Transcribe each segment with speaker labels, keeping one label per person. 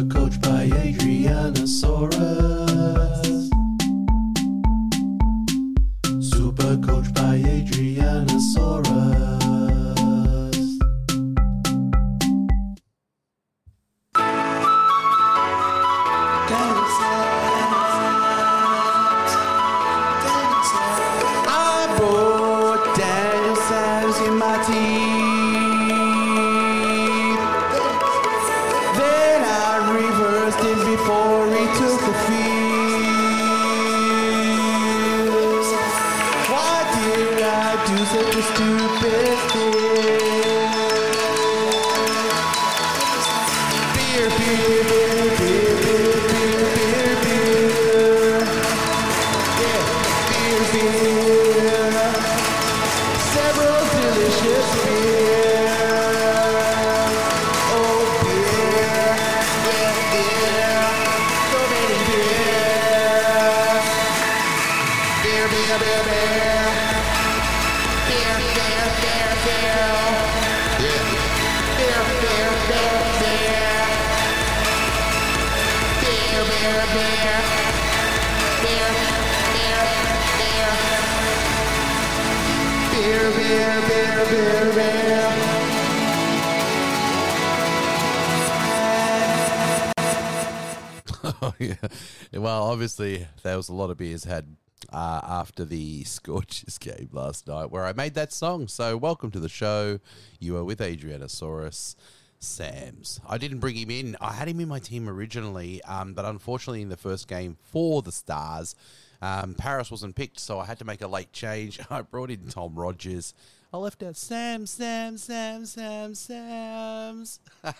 Speaker 1: Coached by Adrianasaurus. Oh, yeah.
Speaker 2: Well, obviously, there was a lot of beers had uh, after the Scorchers game last night where I made that song. So, welcome to the show. You are with Adrianasaurus Sams. I didn't bring him in. I had him in my team originally, um, but unfortunately, in the first game for the Stars, um, Paris wasn't picked, so I had to make a late change. I brought in Tom Rogers. I left out Sam, Sam, Sam, Sam, Sams.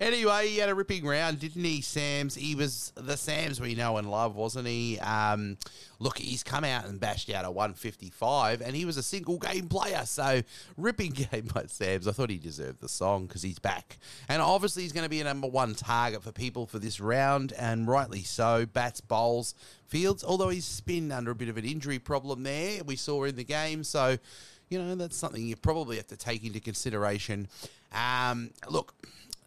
Speaker 2: anyway, he had a ripping round, didn't he, Sams? He was the Sams we know and love, wasn't he? Um, look, he's come out and bashed out a 155, and he was a single game player. So, ripping game by Sams. I thought he deserved the song because he's back. And obviously, he's going to be a number one target for people for this round, and rightly so. Bats, bowls, Fields, although he's been under a bit of an injury problem there, we saw in the game. So, you know, that's something you probably have to take into consideration. Um, look,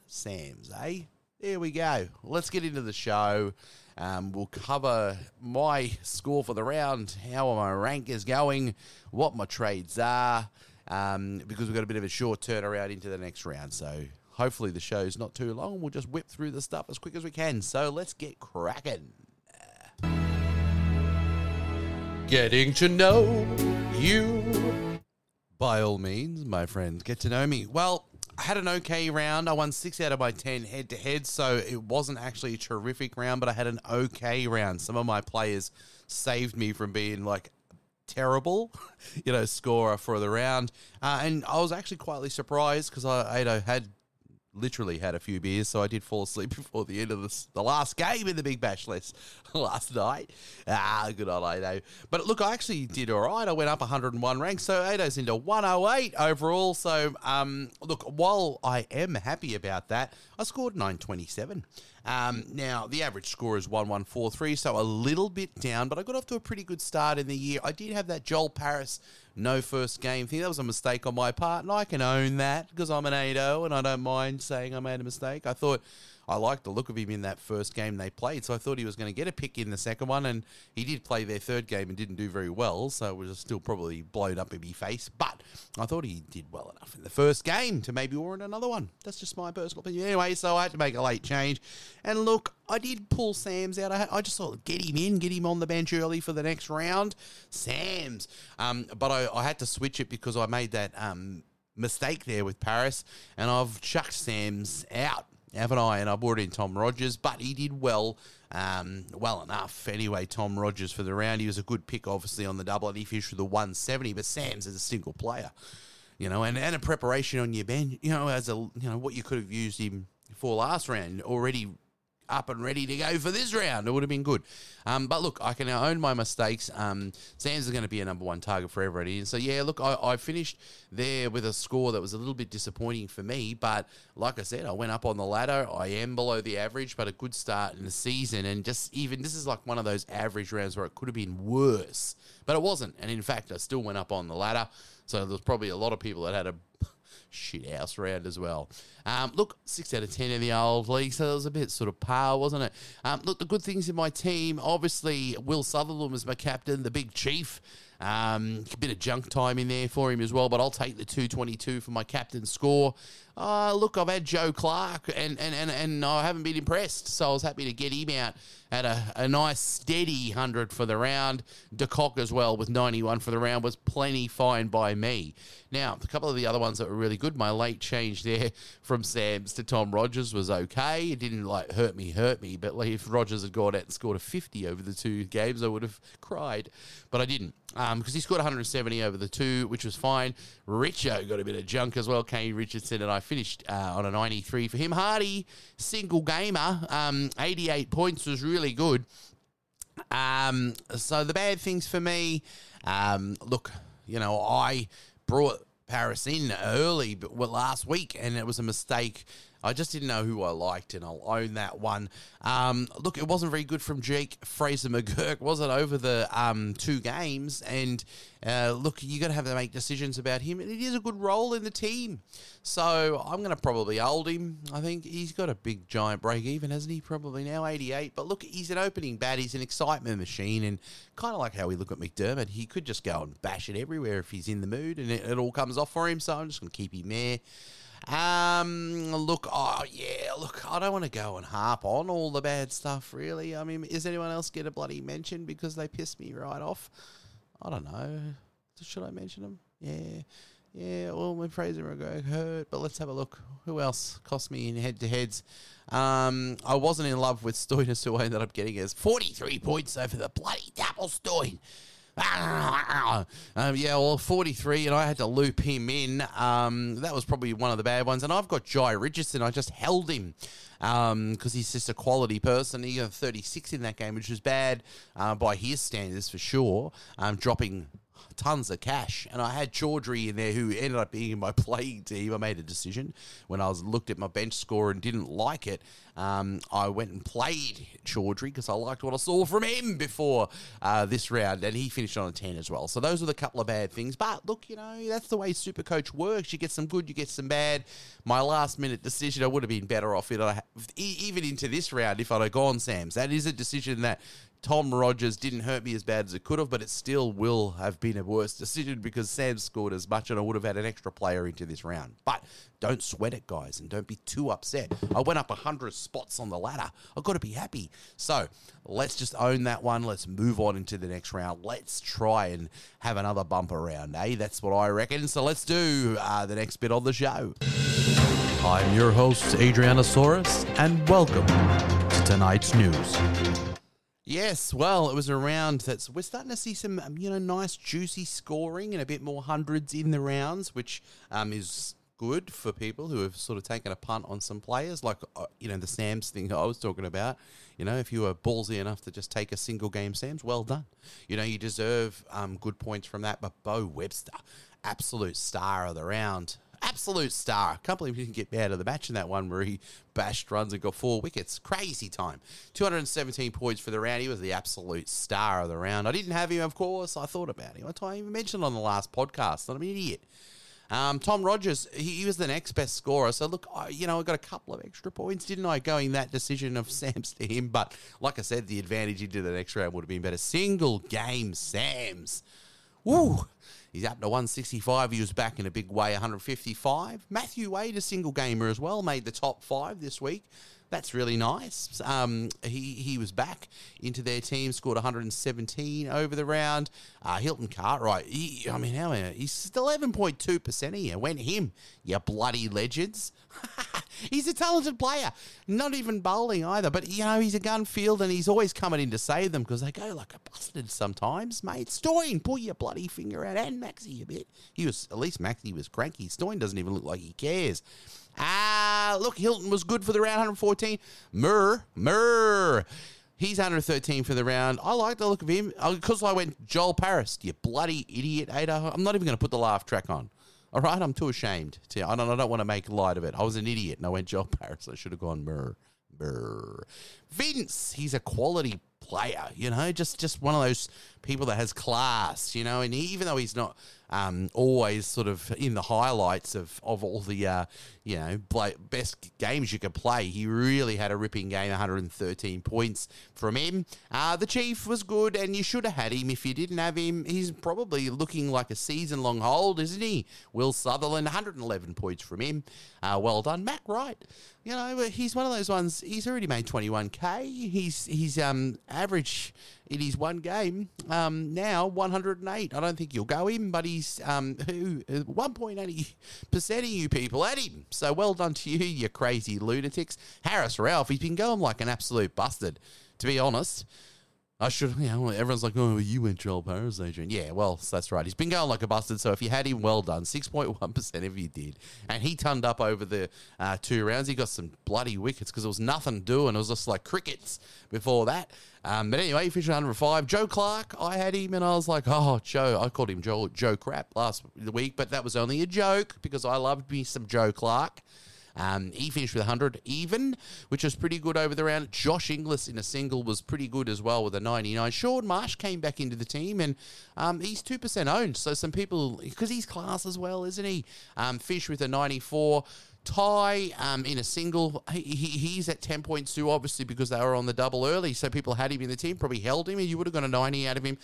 Speaker 2: Sams, eh? There we go. Let's get into the show. Um, we'll cover my score for the round, how my rank is going, what my trades are, um, because we've got a bit of a short turnaround into the next round. So hopefully the show's not too long. We'll just whip through the stuff as quick as we can. So let's get cracking. Getting to know you. By all means, my friends, get to know me. Well, I had an okay round. I won six out of my 10 head to head, so it wasn't actually a terrific round, but I had an okay round. Some of my players saved me from being like terrible, you know, scorer for the round. Uh, and I was actually quietly surprised because I Ado had literally had a few beers, so I did fall asleep before the end of the, the last game in the Big Bash list last night. Ah, good on Ado. But look, I actually did all right. I went up 101 ranks, so Ado's into 108 overall. So, um, look, while I am happy about that, I scored 927. Um, now, the average score is 1143, so a little bit down, but I got off to a pretty good start in the year. I did have that Joel Paris no first game thing. That was a mistake on my part, and I can own that because I'm an 8 and I don't mind saying I made a mistake. I thought I liked the look of him in that first game they played, so I thought he was going to get a pick in the second one, and he did play their third game and didn't do very well, so it was still probably blown up in my face. But I thought he did well enough in the first game to maybe warrant another one. That's just my personal opinion. Anyway, so I had to make a late change, and look, I did pull Sams out. I, I just thought get him in, get him on the bench early for the next round. Sams, um, but I, I had to switch it because I made that um, mistake there with Paris, and I've chucked Sams out haven't I? And I brought in Tom Rogers, but he did well, um, well enough. Anyway, Tom Rogers for the round. He was a good pick, obviously, on the double, and he finished with the 170. But Sams is a single player, you know, and, and a preparation on your bench, you know, as a, you know, what you could have used him for last round already up and ready to go for this round. It would have been good. Um, but look, I can now own my mistakes. Um, Sams is going to be a number one target for everybody. And so, yeah, look, I, I, finished there with a score that was a little bit disappointing for me. But like I said, I went up on the ladder. I am below the average, but a good start in the season. And just even, this is like one of those average rounds where it could have been worse, but it wasn't. And in fact, I still went up on the ladder. So there's probably a lot of people that had a shit house round as well. Um, look, six out of ten in the old league, so it was a bit sort of par, wasn't it? Um, look, the good things in my team, obviously, Will Sutherland was my captain, the big chief. Um, a bit of junk time in there for him as well, but I'll take the 222 for my captain score. Uh, look, I've had Joe Clarke and, and, and, and I haven't been impressed, so I was happy to get him out at a, a nice steady 100 for the round. de Kock as well with 91 for the round was plenty fine by me. Now, a couple of the other ones that were really good, my late change there from Sams to Tom Rogers was okay. It didn't like hurt me, hurt me, but like if Rogers had gone out and scored a 50 over the two games, I would have cried, but I didn't because um, he scored 170 over the two, which was fine. Richo got a bit of junk as well. Kane Richardson and I finished uh, on a 93 for him. Hardie, single gamer, um, 88 points was really good. Um, so the bad things for me, um, look, you know, I brought Paris in early, but last week, and it was a mistake I just didn't know who I liked, and I'll own that one. Um, look, it wasn't very good from Jake Fraser McGurk, was it, over the um, two games? And uh, look, you got to have to make decisions about him, and it is a good role in the team. So I'm going to probably hold him. I think he's got a big giant break even, hasn't he? Probably now 88. But look, he's an opening bat. He's an excitement machine, and kind of like how we look at McDermott, he could just go and bash it everywhere if he's in the mood, and it, it all comes off for him. So I'm just going to keep him there. Um, look, oh yeah, look, I don't want to go and harp on all the bad stuff. Really, I mean, is anyone else get a bloody mention because they pissed me right off? I don't know. Should I mention them? Yeah. Yeah, well, when Fraser McGurk hurt, but let's have a look. Who else cost me in head to heads? Um, I wasn't in love with Stoinis, who I ended up getting as 43 points over the bloody double Stoin. Um, yeah, well, 43, and I had to loop him in. Um, that was probably one of the bad ones. And I've got Jhye Richardson. I just held him because um, he's just a quality person. He got 36 in that game, which was bad uh, by his standards for sure. Um, dropping tons of cash. And I had Chaudhary in there who ended up being in my playing team. I made a decision when I was looked at my bench score and didn't like it. Um, I went and played Chaudhary because I liked what I saw from him before uh, this round, and he finished on a 10 as well. So those were the couple of bad things. But look, you know, that's the way Super Coach works. You get some good, you get some bad. My last minute decision, I would have been better off it, even into this round if I'd have gone Sams. That is a decision that Tom Rogers didn't hurt me as bad as it could have, but it still will have been a worse decision because Sam scored as much and I would have had an extra player into this round. But don't sweat it, guys, and don't be too upset. I went up 100 spots on the ladder. I've got to be happy. So let's just own that one. Let's move on into the next round. Let's try and have another bumper round, eh? That's what I reckon. So let's do uh, the next bit of the show.
Speaker 1: I'm your host, Adrianasaurus, and welcome to tonight's news.
Speaker 2: Yes, well, it was a round that's we're starting to see some um, you know nice juicy scoring and a bit more hundreds in the rounds, which um, is good for people who have sort of taken a punt on some players, like uh, you know the Sams thing I was talking about. You know, if you were ballsy enough to just take a single game Sams, well done. You know, you deserve um, good points from that. But Beau Webster, absolute star of the round absolute star. I Can't believe he didn't get out of the match in that one where he bashed runs and got four wickets. Crazy time. 217 points for the round. He was the absolute star of the round. I didn't have him, of course. I thought about him. I even mentioned on the last podcast I'm an idiot. Um, Tom Rogers, he, he, was the next best scorer. So look, I, you know, I got a couple of extra points, didn't I, going that decision of Sams to him? But like I said, the advantage into the next round would have been better. Single game Sams. Woo! He's up to 165. He was back in a big way, 155. Matthew Wade, a single gamer as well, made the top five this week. That's really nice. Um, he he was back into their team, scored 117 over the round. Uh, Hilton Cartwright, he, I mean, how he's 11.2 percent here. Went him, you bloody legends. he's a talented player, not even bowling either. But you know, he's a gun field, and he's always coming in to save them because they go like a busted sometimes, mate. Stoin, pull your bloody finger out, and Maxi a bit. He was at least Maxi was cranky. Stoin doesn't even look like he cares. Ah, look, Hilton was good for the round, 114. Murr, Murr. He's 113 for the round. I like the look of him because I went Joel Paris. You bloody idiot, Ada. I'm not even going to put the laugh track on. All right, I'm too ashamed. To, I don't. I don't want to make light of it. I was an idiot, and I went Joel Paris. I should have gone Murr, Murr. Vince. He's a quality player, you know, just just one of those people that has class, you know, and even though he's not um, always sort of in the highlights of, of all the, uh, you know, best games you could play. He really had a ripping game, 113 points from him. Uh, the Chief was good, and you should have had him. If you didn't have him, he's probably looking like a season long hold, isn't he? Will Sutherland, 111 points from him. Uh, well done. Matt Wright, you know, he's one of those ones, he's already made 21K. He's, he's um, average in his one game. Um, now 108. I don't think you'll go him, but he's um, who 1.80 percent of you people at him. So well done to you, you crazy lunatics. Haris Rauf, he's been going like an absolute busted. To be honest, I should, you know, everyone's like, oh, you went Joel Paris, Adrian. Yeah, well, that's right. He's been going like a busted. So if you had him, well done. 6.1% if you did. And he turned up over the uh, two rounds. He got some bloody wickets because there was nothing doing. It was just like crickets before that. Um, but anyway, he finished 105. Joe Clarke, I had him and I was like, oh, Joe. I called him Joe, Joe Crap last week, but that was only a joke because I loved me some Joe Clarke. Um, he finished with 100 even, which was pretty good over the round. Josh Inglis in a single was pretty good as well with a 99. Shaun Marsh came back into the team and um, he's 2% owned. So some people, because he's class as well, isn't he? Um, finished with a 94. Ty um, in a single, he, he's at 10 points too, obviously, because they were on the double early. So people had him in the team, probably held him, and you would have got a 90 out of him.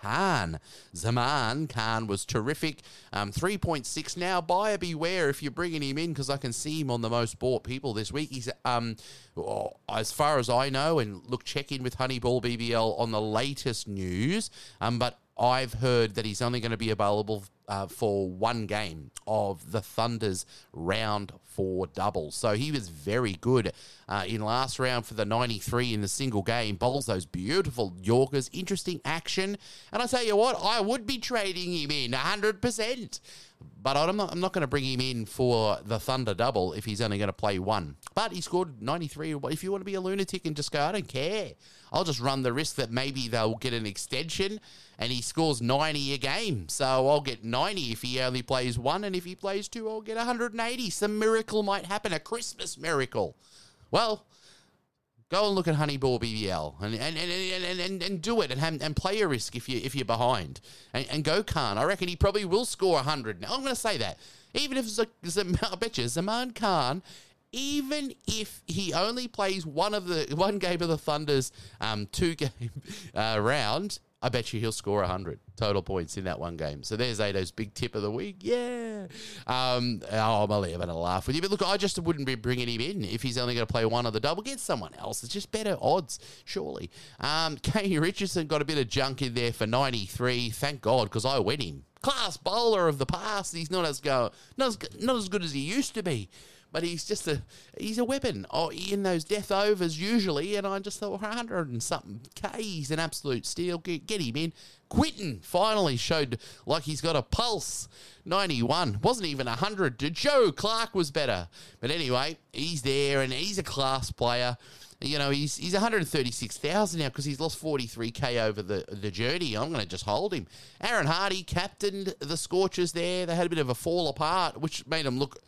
Speaker 2: Khan, Zaman Khan was terrific. Um, 3.6 now. Buyer beware if you're bringing him in, because I can see him on the most bought people this week. He's, um, oh, as far as I know, and look, check in with Honeyball BBL on the latest news. Um, but I've heard that he's only going to be available uh, for one game of the Thunder's round four double. So he was very good uh, in last round for the 93 in the single game. Bowls those beautiful Yorkers, interesting action. And I tell you what, I would be trading him in 100%. But I'm not, I'm not going to bring him in for the Thunder double if he's only going to play one. But he scored 93. If you want to be a lunatic and just go, I don't care. I'll just run the risk that maybe they'll get an extension and he scores 90 a game. So I'll get 90 if he only plays one. And if he plays two, I'll get 180. Some miracle might happen, a Christmas miracle. Well, Go and look at Honeyball BBL and and, and, and, and, and do it and, have, and play a risk if, you, if you're behind. And, and go Khan. I reckon he probably will score 100. Now, I'm going to say that. Even if, Z- Z- I bet you, Zaman Khan even if he only plays one of the one game of the Thunder's um, two game uh, round, I bet you he'll score 100 total points in that one game. So there's Ado's big tip of the week. Yeah. Um, oh, I'm having a laugh with you. But look, I just wouldn't be bringing him in if he's only going to play one of the double. Get someone else. It's just better odds, surely. Um, Kane Richardson got a bit of junk in there for 93. Thank God, because I went him. Class bowler of the past. He's not as go, not as, not as good as he used to be but he's just a he's a weapon oh, in those death overs usually. And I just thought 100 and something k, he's an absolute steal. Get, get him in. Quinton finally showed like he's got a pulse. 91 wasn't even 100. Joe Clarke was better, but anyway, he's there and he's a class player. You know, he's he's 136,000 now because he's lost 43k over the the journey. I'm going to just hold him. Aaron Hardie captained the Scorchers there. They had a bit of a fall apart, which made them look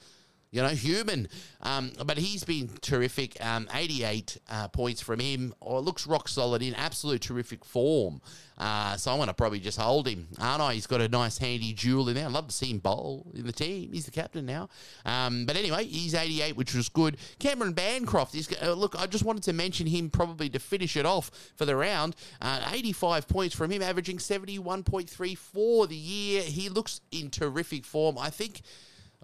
Speaker 2: you know, human. Um, but he's been terrific. Um, 88 uh, points from him. Oh, looks rock solid in absolute terrific form. Uh, so I'm going to probably just hold him, aren't I? He's got a nice handy jewel in there. I'd love to see him bowl in the team. He's the captain now. Um, but anyway, he's 88, which was good. Cameron Bancroft, is, uh, look, I just wanted to mention him probably to finish it off for the round. Uh, 85 points from him, averaging 71.34 the year. He looks in terrific form. I think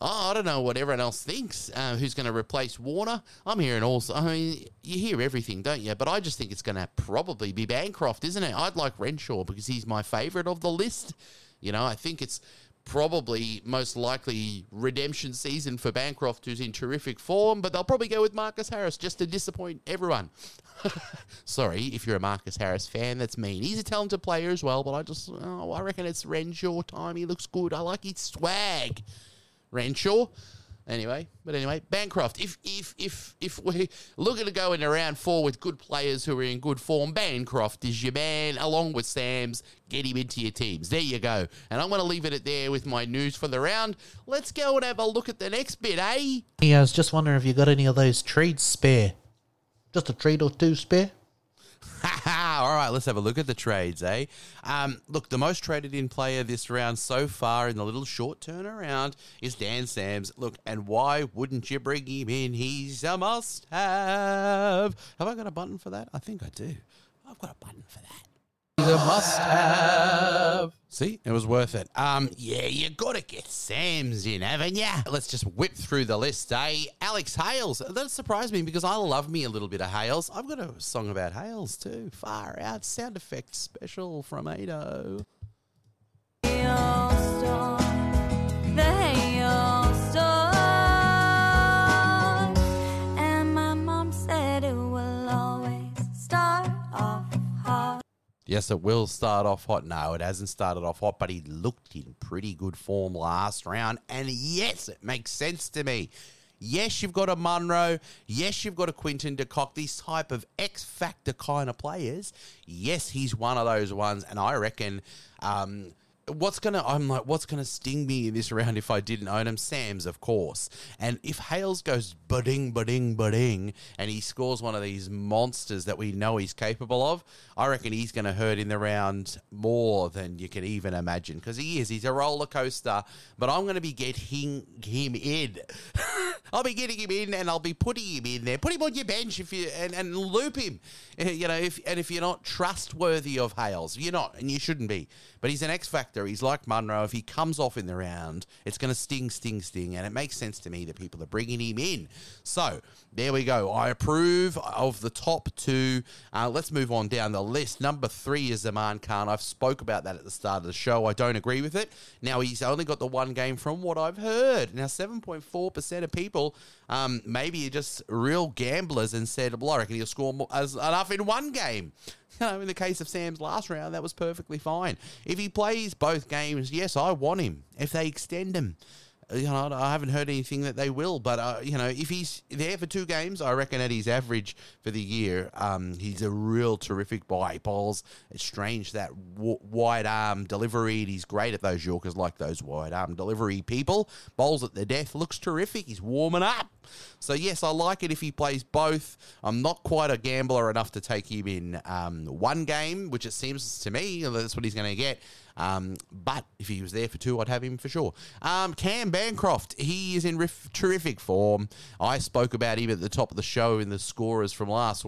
Speaker 2: oh, I don't know what everyone else thinks. Uh, who's going to replace Warner? I'm hearing also. I mean, you hear everything, don't you? But I just think it's going to probably be Bancroft, isn't it? I'd like Renshaw because he's my favourite of the list. You know, I think it's probably most likely redemption season for Bancroft, who's in terrific form, but they'll probably go with Marcus Harris just to disappoint everyone. Sorry, if you're a Marcus Harris fan, that's mean. He's a talented player as well, but I just, oh, I reckon it's Renshaw time. He looks good. I like his swag. Renshaw. Anyway, but anyway, Bancroft. If if if if we're looking to go in a round four with good players who are in good form, Bancroft is your man, along with Sams. Get him into your teams. There you go. And I'm going to leave it at there with my news for the round. Let's go and have a look at the next bit, eh?
Speaker 3: Yeah, I was just wondering if you got any of those trades spare. Just a trade or two spare.
Speaker 2: Let's have a look at the trades, eh? Um, look, the most traded in player this round so far in the little short turnaround is Dan Sams. Look, and why wouldn't you bring him in? He's a must have. Have I got a button for that? I think I do. I've got a button for that.
Speaker 1: He's a must have.
Speaker 2: See, it was worth it. Um, yeah, you got to get Sams in, haven't you? Let's just whip through the list, eh? Alex Hales. That surprised me because I love me a little bit of Hales. I've got a song about Hales too. Far out sound effect special from Ado. Yes, it will start off hot. No, it hasn't started off hot, but he looked in pretty good form last round. And yes, it makes sense to me. Yes, you've got a Munro. Yes, you've got a Quinton de Kock, these type of X Factor kind of players. Yes, he's one of those ones. And I reckon um, what's gonna I'm like, what's gonna sting me in this round if I didn't own him? Sams, of course. And if Hales goes budding, budding, budding, and he scores one of these monsters that we know he's capable of, I reckon he's gonna hurt in the round more than you can even imagine. Because he is, he's a roller coaster. But I'm gonna be getting him in. I'll be getting him in and I'll be putting him in there. Put him on your bench if you and, and loop him. Eh, You know, if and if you're not trustworthy of Hales, you're not, and you shouldn't be. But he's an X factor. He's like Munro. If he comes off in the round, it's going to sting, sting, sting, and it makes sense to me that people are bringing him in. So there we go. I approve of the top two. Uh, let's move on down the list. Number three is Zaman Khan. I've spoke about that at the start of the show. I don't agree with it. Now he's only got the one game from what I've heard. Now seven point four percent of people, um, maybe you're just real gamblers and said, "Well, I reckon he'll score more, as, enough in one game." You know, in the case of Sams last round, that was perfectly fine. If he plays both games, yes, I want him. If they extend him, you know, I haven't heard anything that they will, but uh, you know, if he's there for two games, I reckon at his average for the year, um, he's a real terrific buy. Bowls, it's strange that w- wide arm delivery. He's great at those Yorkers, like those wide arm delivery people. Bowls at the death looks terrific. He's warming up. So yes, I like it if he plays both. I'm not quite a gambler enough to take him in um, one game, which it seems to me that's what he's going to get. Um, but if he was there for two, I'd have him for sure. Um, Cam Bancroft, he is in riff- terrific form. I spoke about him at the top of the show in the scorers from last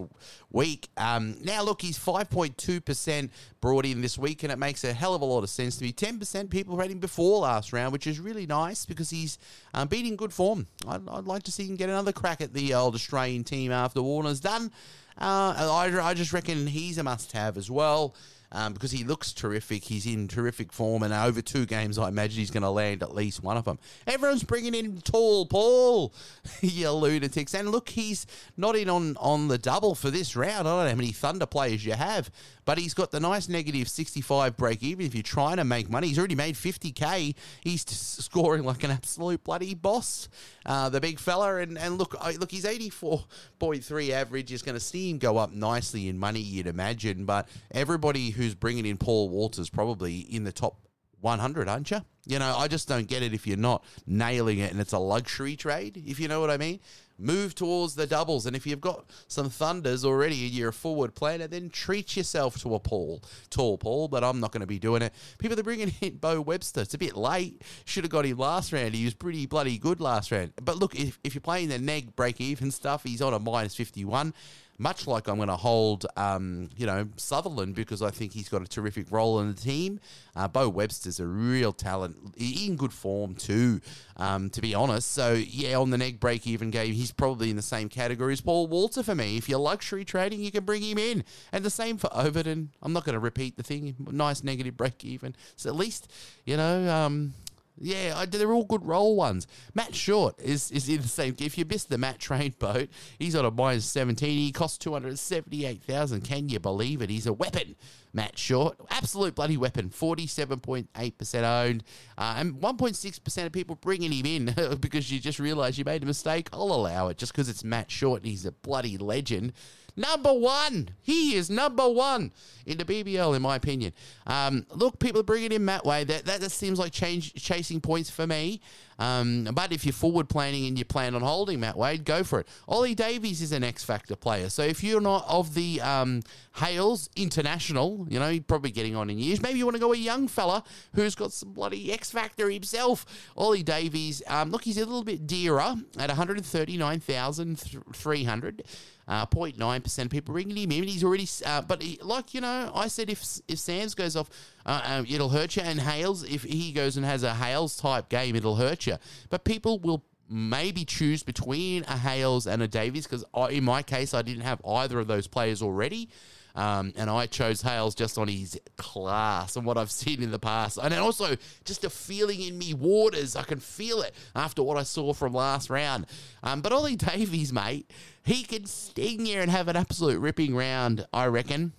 Speaker 2: week. Um, now, look, he's 5.2% brought in this week, and it makes a hell of a lot of sense to me. 10% people had him before last round, which is really nice because he's um, been in good form. I'd, I'd like to see him get another crack at the old Australian team after Warner's done. Uh, I, I just reckon he's a must have as well um, because he looks terrific. He's in terrific form, and over two games, I imagine he's going to land at least one of them. Everyone's bringing in tall Paul, you lunatics. And look, he's not in on, on the double for this round. I don't know how many Thunder players you have, but he's got the nice negative 65 break even if you're trying to make money. He's already made 50K. He's scoring like an absolute bloody boss, uh, the big fella. And, and look, look, he's 84.3 average. is going to see him go up nicely in money, you'd imagine. But everybody who's bringing in Paul Walters probably in the top 100, aren't you? You know, I just don't get it if you're not nailing it and it's a luxury trade, if you know what I mean. Move towards the doubles. And if you've got some thunders already and you're a forward planner, then treat yourself to a Paul, tall Paul, but I'm not going to be doing it. People are bringing in Beau Webster. It's a bit late. Should have got him last round. He was pretty bloody good last round. But look, if, if you're playing the neg break even stuff, he's on a minus 51 much like I'm going to hold, um, you know, Sutherland because I think he's got a terrific role in the team. Uh, Beau Webster's a real talent, in good form too, um, to be honest. So yeah, on the neg break even game, he's probably in the same category as Paul Walter for me. If you're luxury trading, you can bring him in, and the same for Overton. I'm not going to repeat the thing. Nice negative break even. So at least you know. Um, yeah, I, they're all good roll ones. Matt Short is, is in the same. If you missed the Matt Train boat, he's on a minus 17. He costs 278000 Can you believe it? He's a weapon, Matt Short. Absolute bloody weapon. 47.8% owned. Uh, and 1.6% of people bringing him in because you just realize you made a mistake. I'll allow it just because it's Matt Short and he's a bloody legend. Number one. He is number one in the BBL, in my opinion. Um, look, people are bringing in Matt Wade. That, that, that seems like change, chasing points for me. Um, but if you're forward planning and you plan on holding Matt Wade, go for it. Ollie Davies is an X Factor player. So if you're not of the um, Hales International, you know, you're probably getting on in years. Maybe you want to go a young fella who's got some bloody X Factor himself. Ollie Davies, um, look, he's a little bit dearer at 139,300. Uh, 0.9% people ringing him in. He's already, uh, but he, like, you know, I said if if Sams goes off, uh, um, it'll hurt you. And Hales, if he goes and has a Hales type game, it'll hurt you. But people will maybe choose between a Hales and a Davies because in my case, I didn't have either of those players already. Um, and I chose Hales just on his class and what I've seen in the past. And also just a feeling in me waters. I can feel it after what I saw from last round. Um, but Ollie Davies, mate, he can sting you and have an absolute ripping round, I reckon.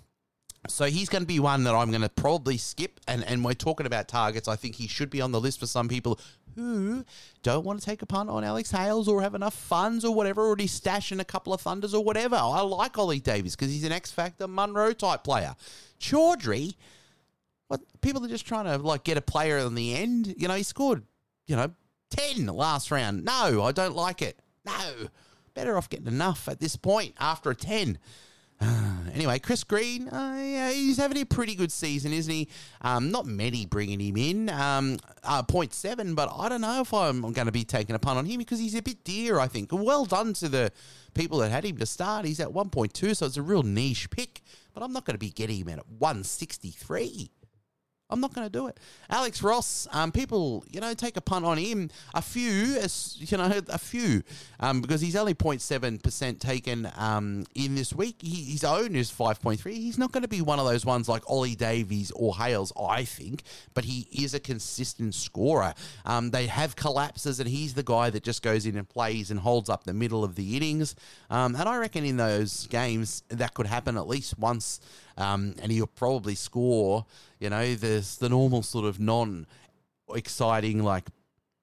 Speaker 2: So he's going to be one that I'm going to probably skip. And, and we're talking about targets. I think he should be on the list for some people who don't want to take a punt on Alex Hales or have enough funds or whatever, already stashing a couple of thunders or whatever. I like Ollie Davies because he's an X Factor Munro type player. Chaudhary, what people are just trying to like get a player in the end. You know, he scored, you know, 10 last round. No, I don't like it. No. Better off getting enough at this point after a 10. anyway, Chris Green, uh, yeah, he's having a pretty good season, isn't he? Um, not many bringing him in, um, uh, 0.7, but I don't know if I'm going to be taking a punt on him because he's a bit dear, I think. Well done to the people that had him to start. He's at 1.2, so it's a real niche pick, but I'm not going to be getting him at 163. I'm not going to do it. Alex Ross, um, people, you know, take a punt on him. A few, you know, a few, um, because he's only 0.7% taken um, in this week. He, his own is 5.3. He's not going to be one of those ones like Ollie Davies or Hales, I think, but he is a consistent scorer. Um, they have collapses, and he's the guy that just goes in and plays and holds up the middle of the innings. Um, and I reckon in those games, that could happen at least once um, and he'll probably score. You know, there's the normal sort of non exciting like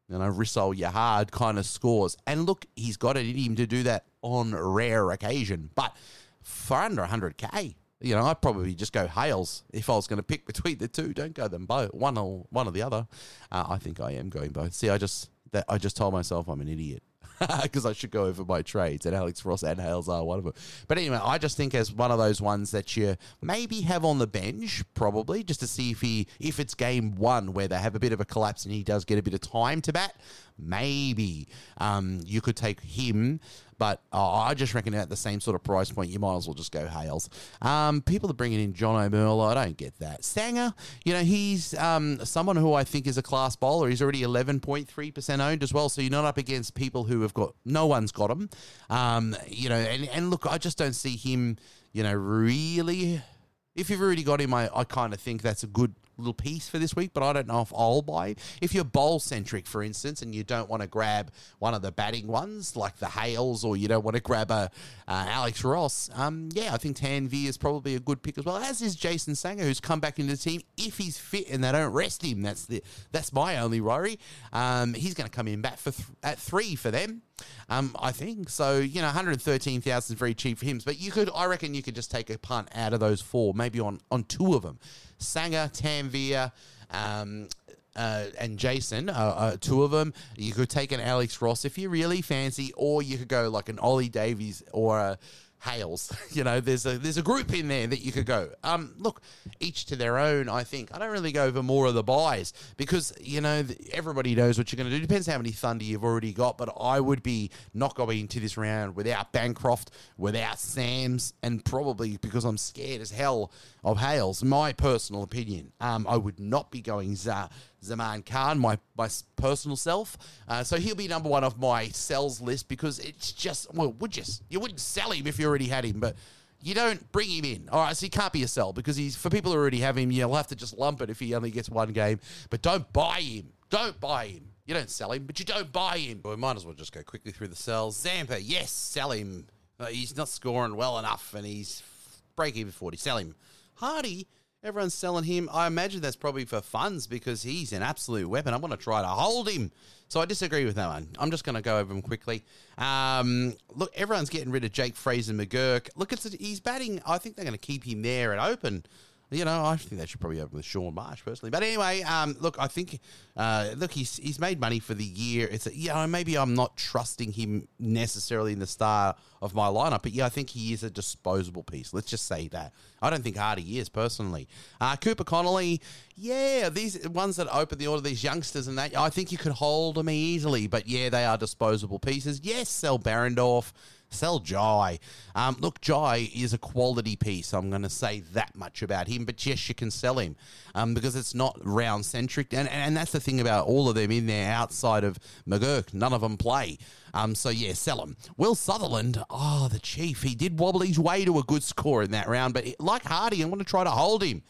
Speaker 2: you know Rizal Yahad kind of scores. And look, he's got it in him to do that on rare occasion, but for under 100k. You know, I'd probably just go Hales if I was going to pick between the two. Don't go them both, one or one or the other. Uh, I think I am going both. See, I just that I just told myself I'm an idiot because I should go over my trades, and Alex Ross and Hales are one of them. But anyway, I just think as one of those ones that you maybe have on the bench, probably just to see if he if it's game one where they have a bit of a collapse and he does get a bit of time to bat. Maybe um, you could take him but uh, I just reckon at the same sort of price point, you might as well just go Hales. Um, people are bringing in John O'Merle. I don't get that. Sangha, you know, he's um, someone who I think is a class bowler. He's already 11.3% owned as well. So you're not up against people who have got, no one's got him. Um, you know, and, and look, I just don't see him, you know, really. If you've already got him, I, I kind of think that's a good little piece for this week, but I don't know if I'll buy. If you're bowl centric, for instance, and you don't want to grab one of the batting ones like the Hales, or you don't want to grab a uh, Alex Ross, um, yeah, I think Tanveer is probably a good pick as well. As is Jason Sangha, who's come back into the team if he's fit and they don't rest him. That's the that's my only worry. Um, he's going to come in back for th- at three for them. Um, I think so. You know, 113,000 is very cheap for him, but you could, I reckon, you could just take a punt out of those four, maybe on on two of them. Sangha, Tanveer, um, uh, and Jason, uh, uh, two of them. You could take an Alex Ross if you really fancy, or you could go like an Ollie Davies or a Hales. You know, there's a there's a group in there that you could go. Um, look, each to their own. I think I don't really go over more of the buys because you know everybody knows what you're going to do. Depends how many Thunder you've already got, but I would be not going into this round without Bancroft, without Sams, and probably because I'm scared as hell of Hales. My personal opinion. Um, I would not be going. Zaman Khan, my, my personal self. Uh, so he'll be number one of my sells list because it's just, well, would you, you wouldn't sell him if you already had him, but you don't bring him in. All right, so he can't be a sell because he's, for people who already have him, you'll have to just lump it if he only gets one game, but don't buy him. Don't buy him. You don't sell him, but you don't buy him. Well, we might as well just go quickly through the sells. Zampa, yes, sell him. Uh, he's not scoring well enough and he's break even 40. Sell him. Hardie, Everyone's selling him. I imagine that's probably for funds because he's an absolute weapon. I want to try to hold him. So I disagree with that one. I'm just going to go over him quickly. Um, look, everyone's getting rid of Jake Fraser McGurk. Look, it's he's batting. I think they're going to keep him there and open. You know, I think they should probably open with Shaun Marsh personally. But anyway, um, look, I think, uh, look, he's he's made money for the year. It's a, you know maybe I'm not trusting him necessarily in the star of my lineup, but yeah, I think he is a disposable piece. Let's just say that. I don't think Hardie is personally. Uh, Cooper Connolly, yeah, these ones that open the order, these youngsters and that, I think you could hold them easily, but yeah, they are disposable pieces. Yes, sell Behrendorff. Sell Jhye. Um, look, Jhye is a quality piece. I'm going to say that much about him. But yes, you can sell him um, because it's not round centric. And, and that's the thing about all of them in there outside of McGurk. None of them play. Um, so yeah, sell him. Will Sutherland, oh, the Chief, he did wobble his way to a good score in that round. But like Hardie, I'm going to try to hold him.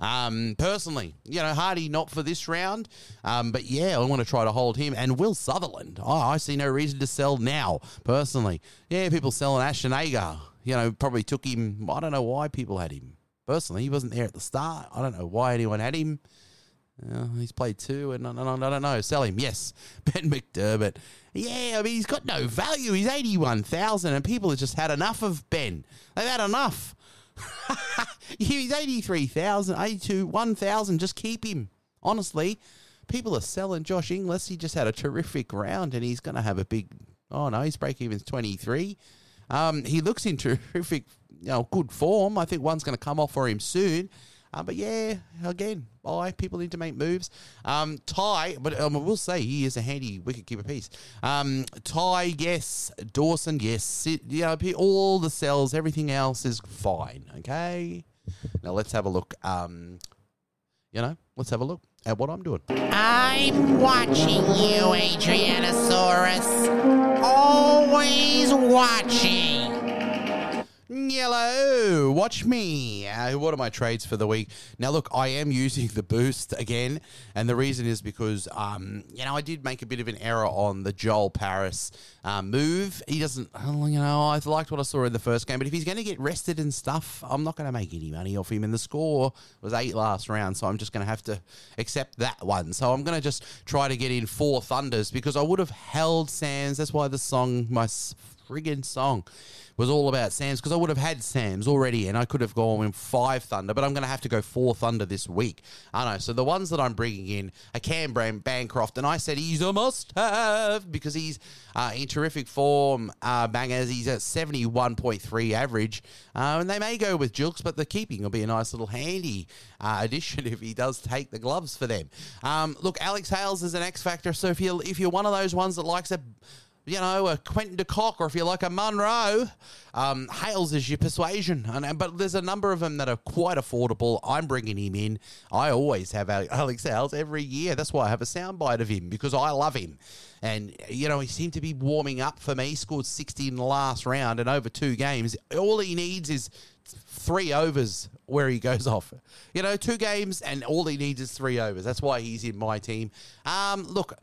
Speaker 2: Um, personally, you know, Hardie not for this round, um, but yeah, I want to try to hold him. And Will Sutherland, oh, I see no reason to sell now. Personally, yeah, people selling Ashton Agar, you know, probably took him. I don't know why people had him. Personally, he wasn't there at the start. I don't know why anyone had him. Uh, he's played two, and I, I, don't know. Sell him, yes. Ben McDermott, yeah. I mean, he's got no value. He's eighty-one thousand, and people have just had enough of Ben. They've had enough. He's 83,000, 82, 1,000. Just keep him. Honestly, people are selling Josh Inglis. He just had a terrific round and he's going to have a big. Oh, no, his break even's 23. Um, he looks in terrific, you know, good form. I think one's going to come off for him soon. Uh, but yeah, again, buy. People need to make moves. Um, Ty, but um, I will say he is a handy wicket keeper piece. Um, Ty, yes. Dawson, yes. Know, all the sells, everything else is fine. Okay. Now let's have a look. Um, you know, let's have a look at what I'm doing.
Speaker 4: I'm watching you, Adrianasaurus. Always watching.
Speaker 2: Yellow, watch me. Uh, what are my trades for the week? Now, look, I am using the boost again, and the reason is because, um, you know, I did make a bit of an error on the Joel Paris uh, move. He doesn't, you know, I liked what I saw in the first game, but if he's going to get rested and stuff, I'm not going to make any money off him. And the score was eight last round, so I'm just going to have to accept that one. So I'm going to just try to get in four Thunders because I would have held Sams. That's why the song, my friggin' song was all about Sams because I would have had Sams already and I could have gone with five Thunder, but I'm going to have to go four Thunder this week. I know. So the ones that I'm bringing in are Cam Bancroft, and I said he's a must have because he's uh, in terrific form. Uh, bangers, he's at 71.3 average, uh, and they may go with Jilks, but the keeping will be a nice little handy uh, addition if he does take the gloves for them. Um, look, Alex Hales is an X factor, so if you if you're one of those ones that likes a you know, a Quinton de Kock, or if you like a Munro, um, Hales is your persuasion. And, but there's a number of them that are quite affordable. I'm bringing him in. I always have Alex Hales every year. That's why I have a soundbite of him because I love him. And, you know, he seemed to be warming up for me. He scored 60 in the last round and over two games. All he needs is three overs where he goes off. You know, two games and all he needs is three overs. That's why he's in my team. Um, look,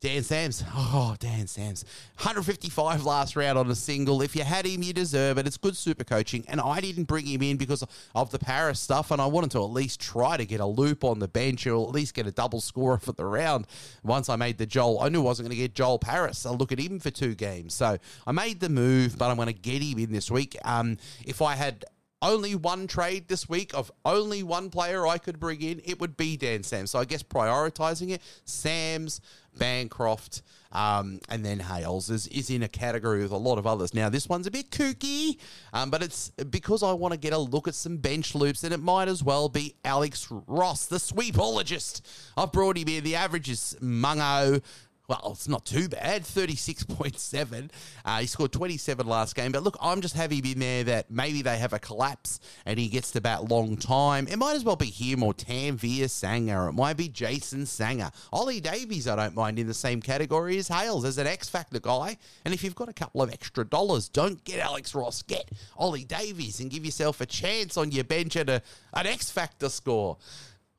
Speaker 2: Dan Sams. Oh, Dan Sams. 155 last round on a single. If you had him, you deserve it. It's good super coaching. And I didn't bring him in because of the Paris stuff. And I wanted to at least try to get a loop on the bench or at least get a double scorer for the round. Once I made the Joel, I knew I wasn't going to get Joel Paris. I'll look at him for two games. So I made the move, but I'm going to get him in this week. Um, if I had only one trade this week of only one player I could bring in, it would be Dan Sams. So I guess prioritizing it, Sams, Bancroft, um, and then Hales is, is in a category with a lot of others. Now, this one's a bit kooky, um, but it's because I want to get a look at some bench loops, and it might as well be Alex Ross, the sweepologist. I've brought him here. The average is Mungo, well, it's not too bad, 36.7. Uh, he scored 27 last game. But look, I'm just him in there that maybe they have a collapse and he gets to bat long time. It might as well be him or Tanveer Sangha. It might be Jason Sangha. Ollie Davies, I don't mind in the same category as Hales as an X Factor guy. And if you've got a couple of extra dollars, don't get Alex Ross, get Ollie Davies and give yourself a chance on your bench at a, an X Factor score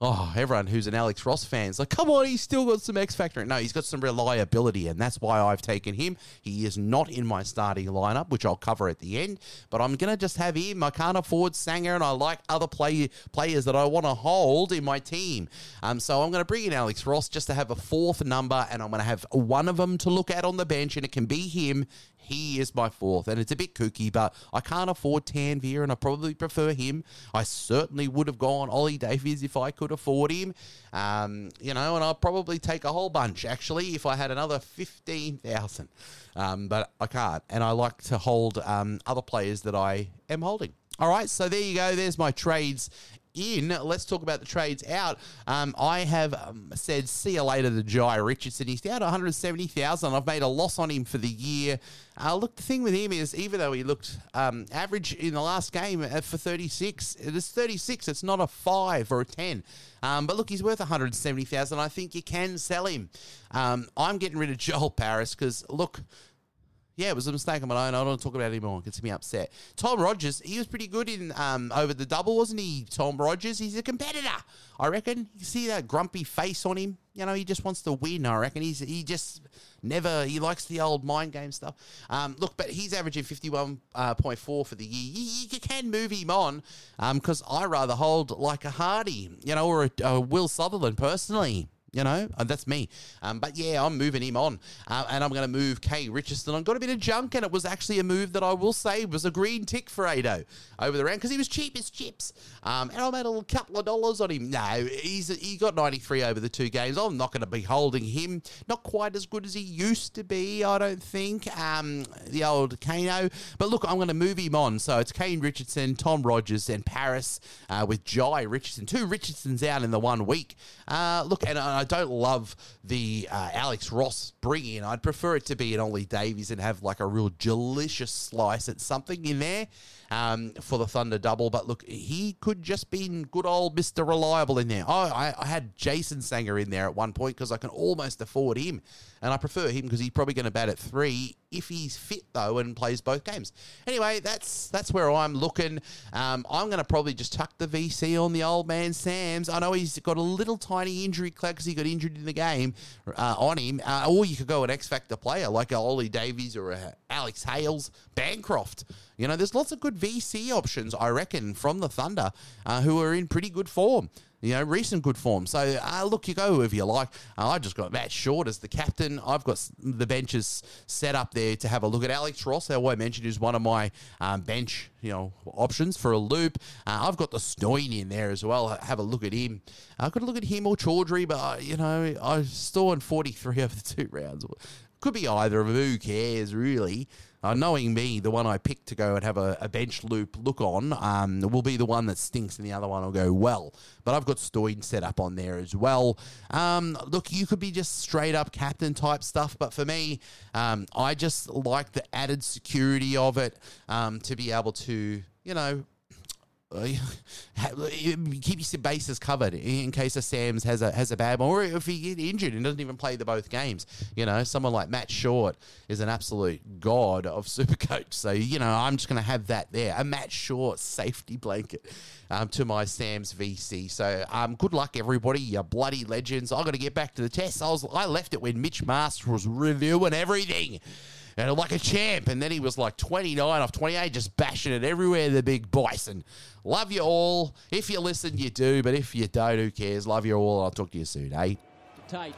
Speaker 2: oh, everyone who's an Alex Ross fan is like, come on, he's still got some X factor. No, he's got some reliability, and that's why I've taken him. He is not in my starting lineup, which I'll cover at the end, but I'm to just have him. I can't afford Sangha, and I like other play, players that I want to hold in my team. Um, so I'm to bring in Alex Ross just to have a fourth number, and I'm to have one of them to look at on the bench, and it can be him. He is my fourth, and it's a bit kooky, but I can't afford Tanveer, and I probably prefer him. I certainly would have gone Ollie Davies if I could afford him, um, you know, and I'd probably take a whole bunch actually if I had another fifteen thousand, um, but I can't, and I like to hold um, other players that I am holding. All right, so there you go. There's my trades in. Let's talk about the trades out. Um, I have um, said see you later to Jhye Richardson. He's down 170,000. I've made a loss on him for the year. Uh, look, the thing with him is, even though he looked um, average in the last game uh, for 36, it is 36. It's not a five or a 10. Um, but look, he's worth 170,000. I think you can sell him. Um, I'm getting rid of Joel Paris because look. Yeah, it was a mistake on my own. I don't want to talk about it anymore. It gets me upset. Tom Rogers, he was pretty good in um, over the double, wasn't he? Tom Rogers, he's a competitor. I reckon. You see that grumpy face on him. You know, he just wants to win. I reckon he's he just never he likes the old mind game stuff. Um, look, but he's averaging fifty one point four for the year. You, you can move him on because I rather hold like a Hardie, you know, or a, a Will Sutherland personally. You know, uh, that's me. Um, but yeah, I'm moving him on. Uh, and I'm going to move Kane Richardson. I've got a bit of junk, and it was actually a move that I will say was a green tick for Ado over the round because he was cheap as chips. Um, and I made a couple of dollars on him. No, he's he got 93 over the two games. I'm not going to be holding him. Not quite as good as he used to be, I don't think. Um, the old Kano. But look, I'm going to move him on. So it's Kane Richardson, Tom Rogers, and Haris uh, with Jhye Richardson. Two Richardsons out in the one week. Uh, look, and don't love the uh, Alex Ross bring in. I'd prefer it to be an Ollie Davies and have like a real delicious slice at something in there um, for the Thunder double. But look, he could just be good old Mr. Reliable in there. Oh, I, I had Jason Sangha in there at one point because I can almost afford him. And I prefer him because he's probably going to bat at three if he's fit though and plays both games. Anyway, that's that's where I'm looking. Um, I'm going to probably just tuck the VC on the old man Sams. I know he's got a little tiny injury cloud because he got injured in the game uh, on him. Uh, or you could go an X Factor player like a Ollie Davies or a Alex Hales, Bancroft. You know, there's lots of good VC options, I reckon, from the Thunder uh, who are in pretty good form you know, recent good form. So uh, look, you go if you like. Uh, I just got Matt Short as the captain. I've got the benches set up there to have a look at Alex Ross, who I mentioned is one of my um, bench, you know, options for a loop. Uh, I've got the Stoin in there as well. Have a look at him. I could look at him or Chaudhary, but uh, you know, I still on 43 over the two rounds. Could be either of them. Who cares, really? Uh, knowing me, the one I picked to go and have a, a bench loop look on um, will be the one that stinks, and the other one will go well. But I've got Stoin set up on there as well. Um, look, you could be just straight up captain type stuff, but for me, um, I just like the added security of it um, to be able to, you know, keep your bases covered in case a Sams has a has a bad one, or if he get injured and doesn't even play the both games. You know, someone like Matt Short is an absolute god of Supercoach. So you know, I'm just going to have that there, a Matt Short safety blanket um, to my Sams VC. So um, good luck everybody, you bloody legends. I got to get back to the test. I was I left it when Mitch Master was reviewing everything and like a champ. And then he was like 29 off 28, just bashing it everywhere, the big bison. Love you all. If you listen, you do. But if you don't, who cares? Love you all. I'll talk to you soon, eh?
Speaker 5: Tate.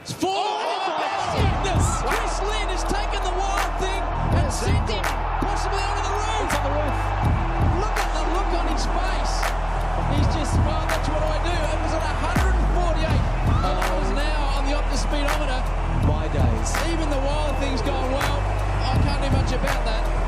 Speaker 5: It's four. Oh! Sickness. Chris Lynn has taken the wild thing and sent it possibly onto the roof.
Speaker 6: On the roof.
Speaker 5: Look at the look on his face. He's just, well, that's what I do. It was at 148. Oh. And I was now on the Optus speedometer.
Speaker 6: My days.
Speaker 5: Even the wild thing's gone very much about that.